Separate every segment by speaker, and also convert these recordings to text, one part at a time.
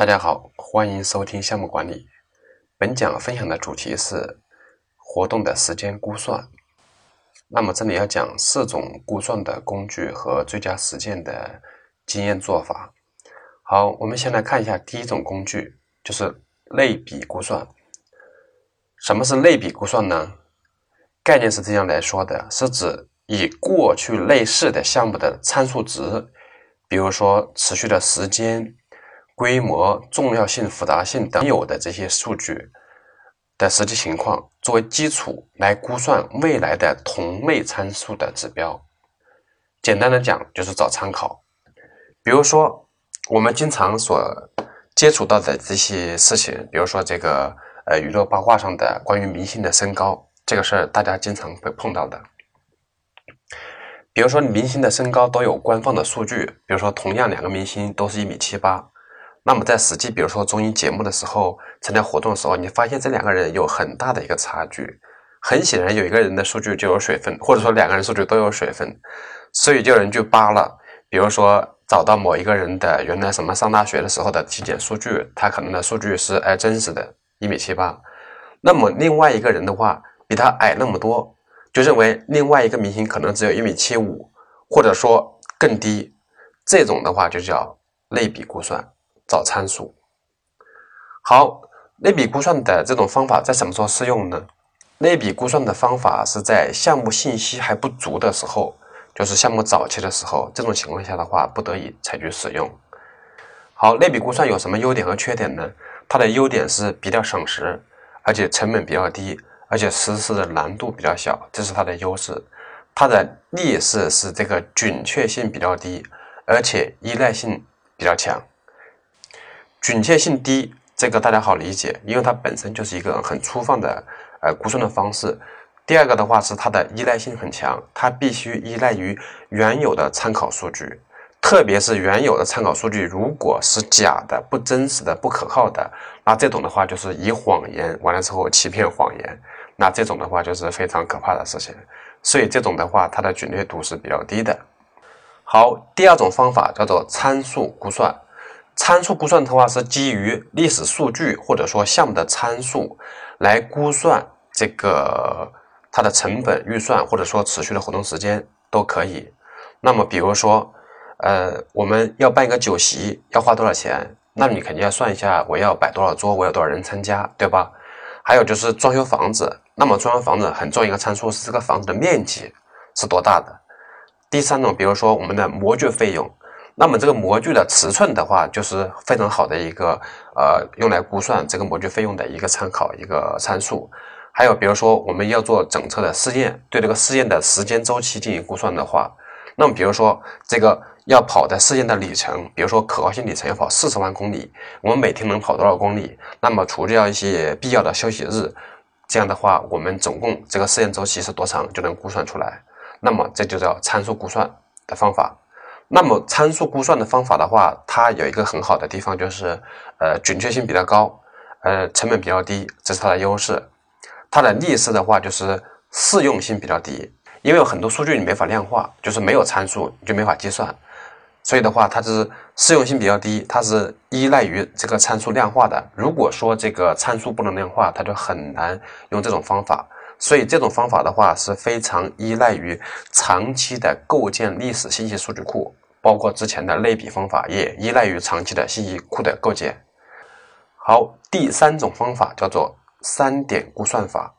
Speaker 1: 大家好，欢迎收听项目管理。本讲分享的主题是活动的时间估算。那么这里要讲四种估算的工具和最佳实践的经验做法。好，我们先来看一下第一种工具，就是类比估算。什么是类比估算呢？概念是这样来说的，是指以过去类似的项目的参数值，比如说持续的时间。规模、重要性、复杂性等有的这些数据的实际情况作为基础来估算未来的同类参数的指标。简单的讲，就是找参考。比如说，我们经常所接触到的这些事情，比如说这个呃娱乐八卦上的关于明星的身高这个事儿，大家经常会碰到的。比如说，明星的身高都有官方的数据，比如说同样两个明星都是一米七八。那么在实际，比如说综艺节目的时候，参加活动的时候，你发现这两个人有很大的一个差距。很显然，有一个人的数据就有水分，或者说两个人数据都有水分，所以就有人就扒了。比如说找到某一个人的原来什么上大学的时候的体检数据，他可能的数据是哎真实的，一米七八。那么另外一个人的话比他矮那么多，就认为另外一个明星可能只有一米七五，或者说更低。这种的话就叫类比估算。找参数，好，类比估算的这种方法在什么时候适用呢？类比估算的方法是在项目信息还不足的时候，就是项目早期的时候，这种情况下的话，不得已采取使用。好，类比估算有什么优点和缺点呢？它的优点是比较省时，而且成本比较低，而且实施的难度比较小，这是它的优势。它的劣势是这个准确性比较低，而且依赖性比较强。准确性低，这个大家好理解，因为它本身就是一个很粗放的呃估算的方式。第二个的话是它的依赖性很强，它必须依赖于原有的参考数据，特别是原有的参考数据如果是假的、不真实的、不可靠的，那这种的话就是以谎言完了之后欺骗谎言，那这种的话就是非常可怕的事情。所以这种的话，它的准确度是比较低的。好，第二种方法叫做参数估算。参数估算的话是基于历史数据或者说项目的参数来估算这个它的成本预算或者说持续的活动时间都可以。那么比如说，呃，我们要办一个酒席要花多少钱？那你肯定要算一下我要摆多少桌，我有多少人参加，对吧？还有就是装修房子，那么装修房子很重要一个参数是这个房子的面积是多大的。第三种，比如说我们的模具费用。那么这个模具的尺寸的话，就是非常好的一个呃，用来估算这个模具费用的一个参考一个参数。还有比如说我们要做整车的试验，对这个试验的时间周期进行估算的话，那么比如说这个要跑的试验的里程，比如说可靠性里程要跑四十万公里，我们每天能跑多少公里？那么除掉一些必要的休息日，这样的话，我们总共这个试验周期是多长，就能估算出来。那么这就叫参数估算的方法。那么参数估算的方法的话，它有一个很好的地方，就是呃准确性比较高，呃成本比较低，这是它的优势。它的劣势的话就是适用性比较低，因为有很多数据你没法量化，就是没有参数你就没法计算，所以的话它是适用性比较低，它是依赖于这个参数量化的。如果说这个参数不能量化，它就很难用这种方法。所以这种方法的话是非常依赖于长期的构建历史信息数据库。包括之前的类比方法也依赖于长期的信息库的构建。好，第三种方法叫做三点估算法。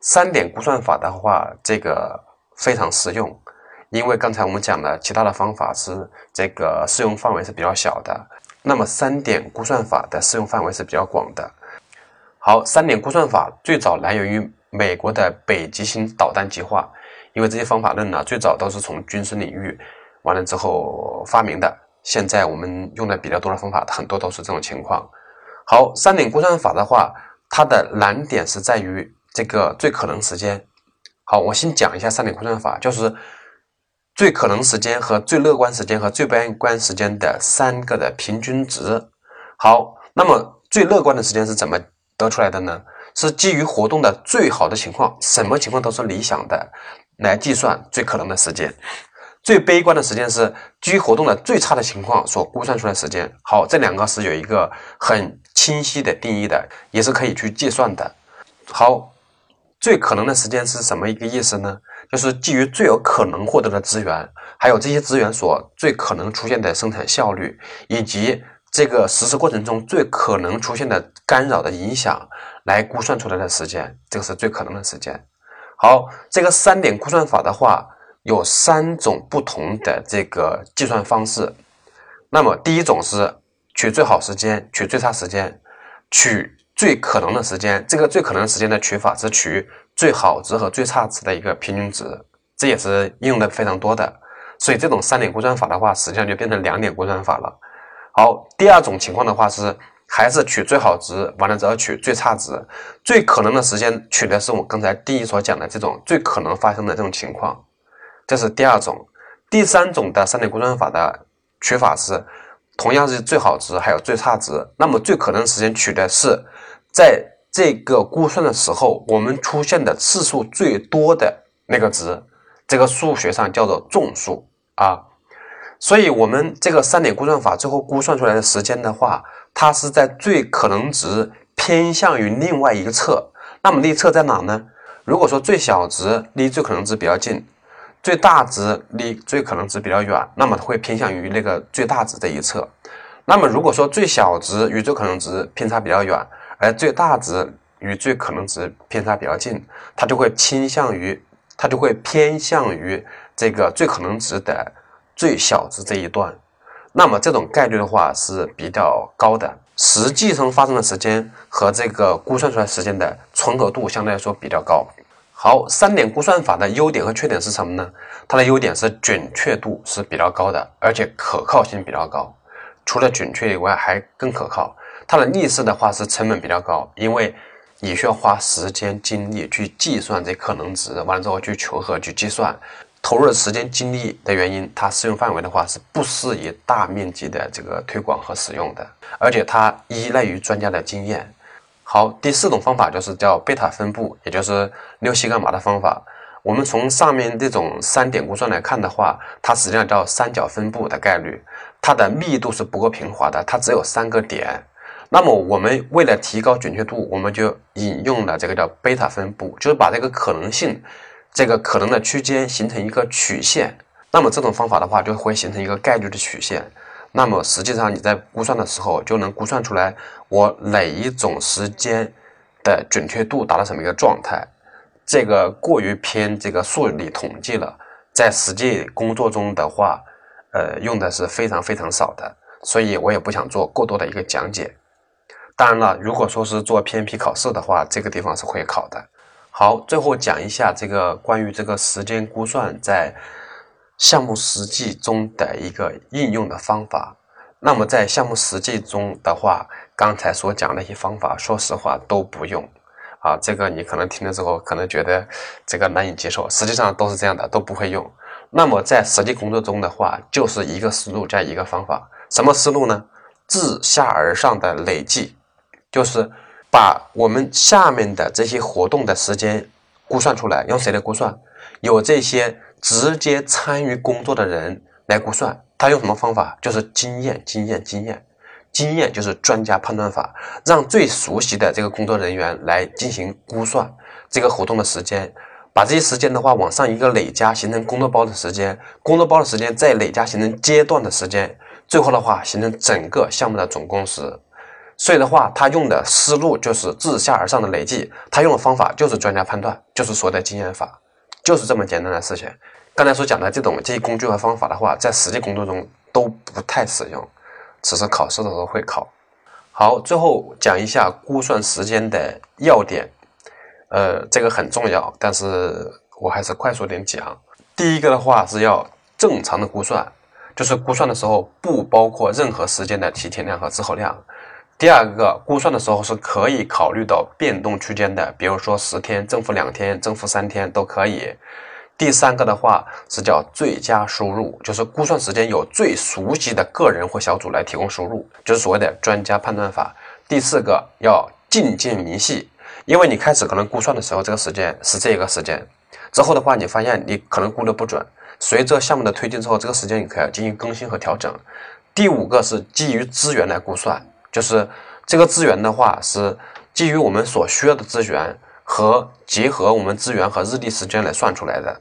Speaker 1: 三点估算法的话，这个非常实用，因为刚才我们讲的其他的方法是这个适用范围是比较小的，那么三点估算法的适用范围是比较广的。好，三点估算法最早来源于美国的北极星导弹计划，因为这些方法论呢，最早都是从军事领域。完了之后发明的，现在我们用的比较多的方法，很多都是这种情况。好，三点估算法的话，它的难点是在于这个最可能时间。好，我先讲一下三点估算法，就是最可能时间和最乐观时间和最悲观时间的三个的平均值。好，那么最乐观的时间是怎么得出来的呢？是基于活动的最好的情况，什么情况都是理想的，来计算最可能的时间。最悲观的时间是基于活动的最差的情况所估算出来时间。好，这两个是有一个很清晰的定义的，也是可以去计算的。好，最可能的时间是什么一个意思呢？就是基于最有可能获得的资源，还有这些资源所最可能出现的生产效率，以及这个实施过程中最可能出现的干扰的影响来估算出来的时间，这个是最可能的时间。好，这个三点估算法的话。有三种不同的这个计算方式。那么第一种是取最好时间，取最差时间，取最可能的时间。这个最可能的时间的取法是取最好值和最差值的一个平均值，这也是应用的非常多的。所以这种三点估算法的话，实际上就变成两点估算法了。好，第二种情况的话是还是取最好值，完了之后取最差值，最可能的时间取的是我刚才第一所讲的这种最可能发生的这种情况。这是第二种，第三种的三点估算法的取法是，同样是最好值还有最差值。那么最可能时间取的是，在这个估算的时候，我们出现的次数最多的那个值，这个数学上叫做众数啊。所以，我们这个三点估算法最后估算出来的时间的话，它是在最可能值偏向于另外一个侧。那么，那侧在哪呢？如果说最小值离最可能值比较近。最大值离最可能值比较远，那么它会偏向于那个最大值这一侧。那么如果说最小值与最可能值偏差比较远，而最大值与最可能值偏差比较近，它就会倾向于，它就会偏向于这个最可能值的最小值这一段。那么这种概率的话是比较高的，实际上发生的时间和这个估算出来时间的重合度相对来说比较高。好，三点估算法的优点和缺点是什么呢？它的优点是准确度是比较高的，而且可靠性比较高。除了准确以外，还更可靠。它的逆势的话是成本比较高，因为你需要花时间精力去计算这可能值，完了之后去求和去计算，投入的时间精力的原因，它适用范围的话是不适宜大面积的这个推广和使用的，而且它依赖于专家的经验。好，第四种方法就是叫贝塔分布，也就是六西格玛的方法。我们从上面这种三点估算来看的话，它实际上叫三角分布的概率，它的密度是不够平滑的，它只有三个点。那么我们为了提高准确度，我们就引用了这个叫贝塔分布，就是把这个可能性，这个可能的区间形成一个曲线。那么这种方法的话，就会形成一个概率的曲线。那么实际上你在估算的时候就能估算出来，我哪一种时间的准确度达到什么一个状态。这个过于偏这个数理统计了，在实际工作中的话，呃，用的是非常非常少的，所以我也不想做过多的一个讲解。当然了，如果说是做 PMP 考试的话，这个地方是会考的。好，最后讲一下这个关于这个时间估算在。项目实际中的一个应用的方法，那么在项目实际中的话，刚才所讲的一些方法，说实话都不用啊。这个你可能听了之后，可能觉得这个难以接受，实际上都是这样的，都不会用。那么在实际工作中的话，就是一个思路加一个方法，什么思路呢？自下而上的累计，就是把我们下面的这些活动的时间估算出来，用谁来估算？有这些。直接参与工作的人来估算，他用什么方法？就是经验，经验，经验，经验就是专家判断法，让最熟悉的这个工作人员来进行估算这个活动的时间，把这些时间的话往上一个累加，形成工作包的时间，工作包的时间再累加形成阶段的时间，最后的话形成整个项目的总工时。所以的话，他用的思路就是自下而上的累计，他用的方法就是专家判断，就是说的经验法。就是这么简单的事情。刚才所讲的这种这些工具和方法的话，在实际工作中都不太使用，只是考试的时候会考。好，最后讲一下估算时间的要点。呃，这个很重要，但是我还是快速点讲。第一个的话是要正常的估算，就是估算的时候不包括任何时间的提前量和滞后量。第二个估算的时候是可以考虑到变动区间的，比如说十天正负两天、正负三天都可以。第三个的话是叫最佳输入，就是估算时间有最熟悉的个人或小组来提供输入，就是所谓的专家判断法。第四个要尽见明细，因为你开始可能估算的时候这个时间是这个时间，之后的话你发现你可能估的不准，随着项目的推进之后，这个时间也可以进行更新和调整。第五个是基于资源来估算，就是这个资源的话是基于我们所需要的资源和结合我们资源和日历时间来算出来的。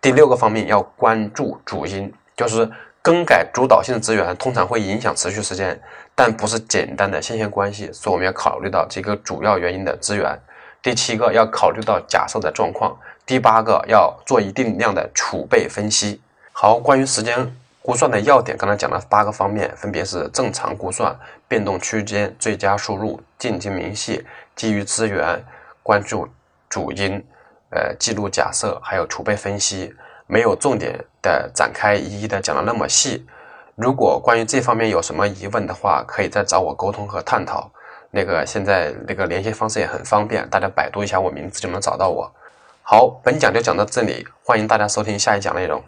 Speaker 1: 第六个方面要关注主因，就是更改主导性的资源通常会影响持续时间，但不是简单的线性关系，所以我们要考虑到这个主要原因的资源。第七个要考虑到假设的状况。第八个要做一定量的储备分析。好，关于时间。估算的要点，刚才讲了八个方面，分别是正常估算、变动区间、最佳输入、进精明细、基于资源、关注主因、呃记录假设，还有储备分析。没有重点的展开一一的讲的那么细。如果关于这方面有什么疑问的话，可以再找我沟通和探讨。那个现在那个联系方式也很方便，大家百度一下我名字就能找到我。好，本讲就讲到这里，欢迎大家收听下一讲内容。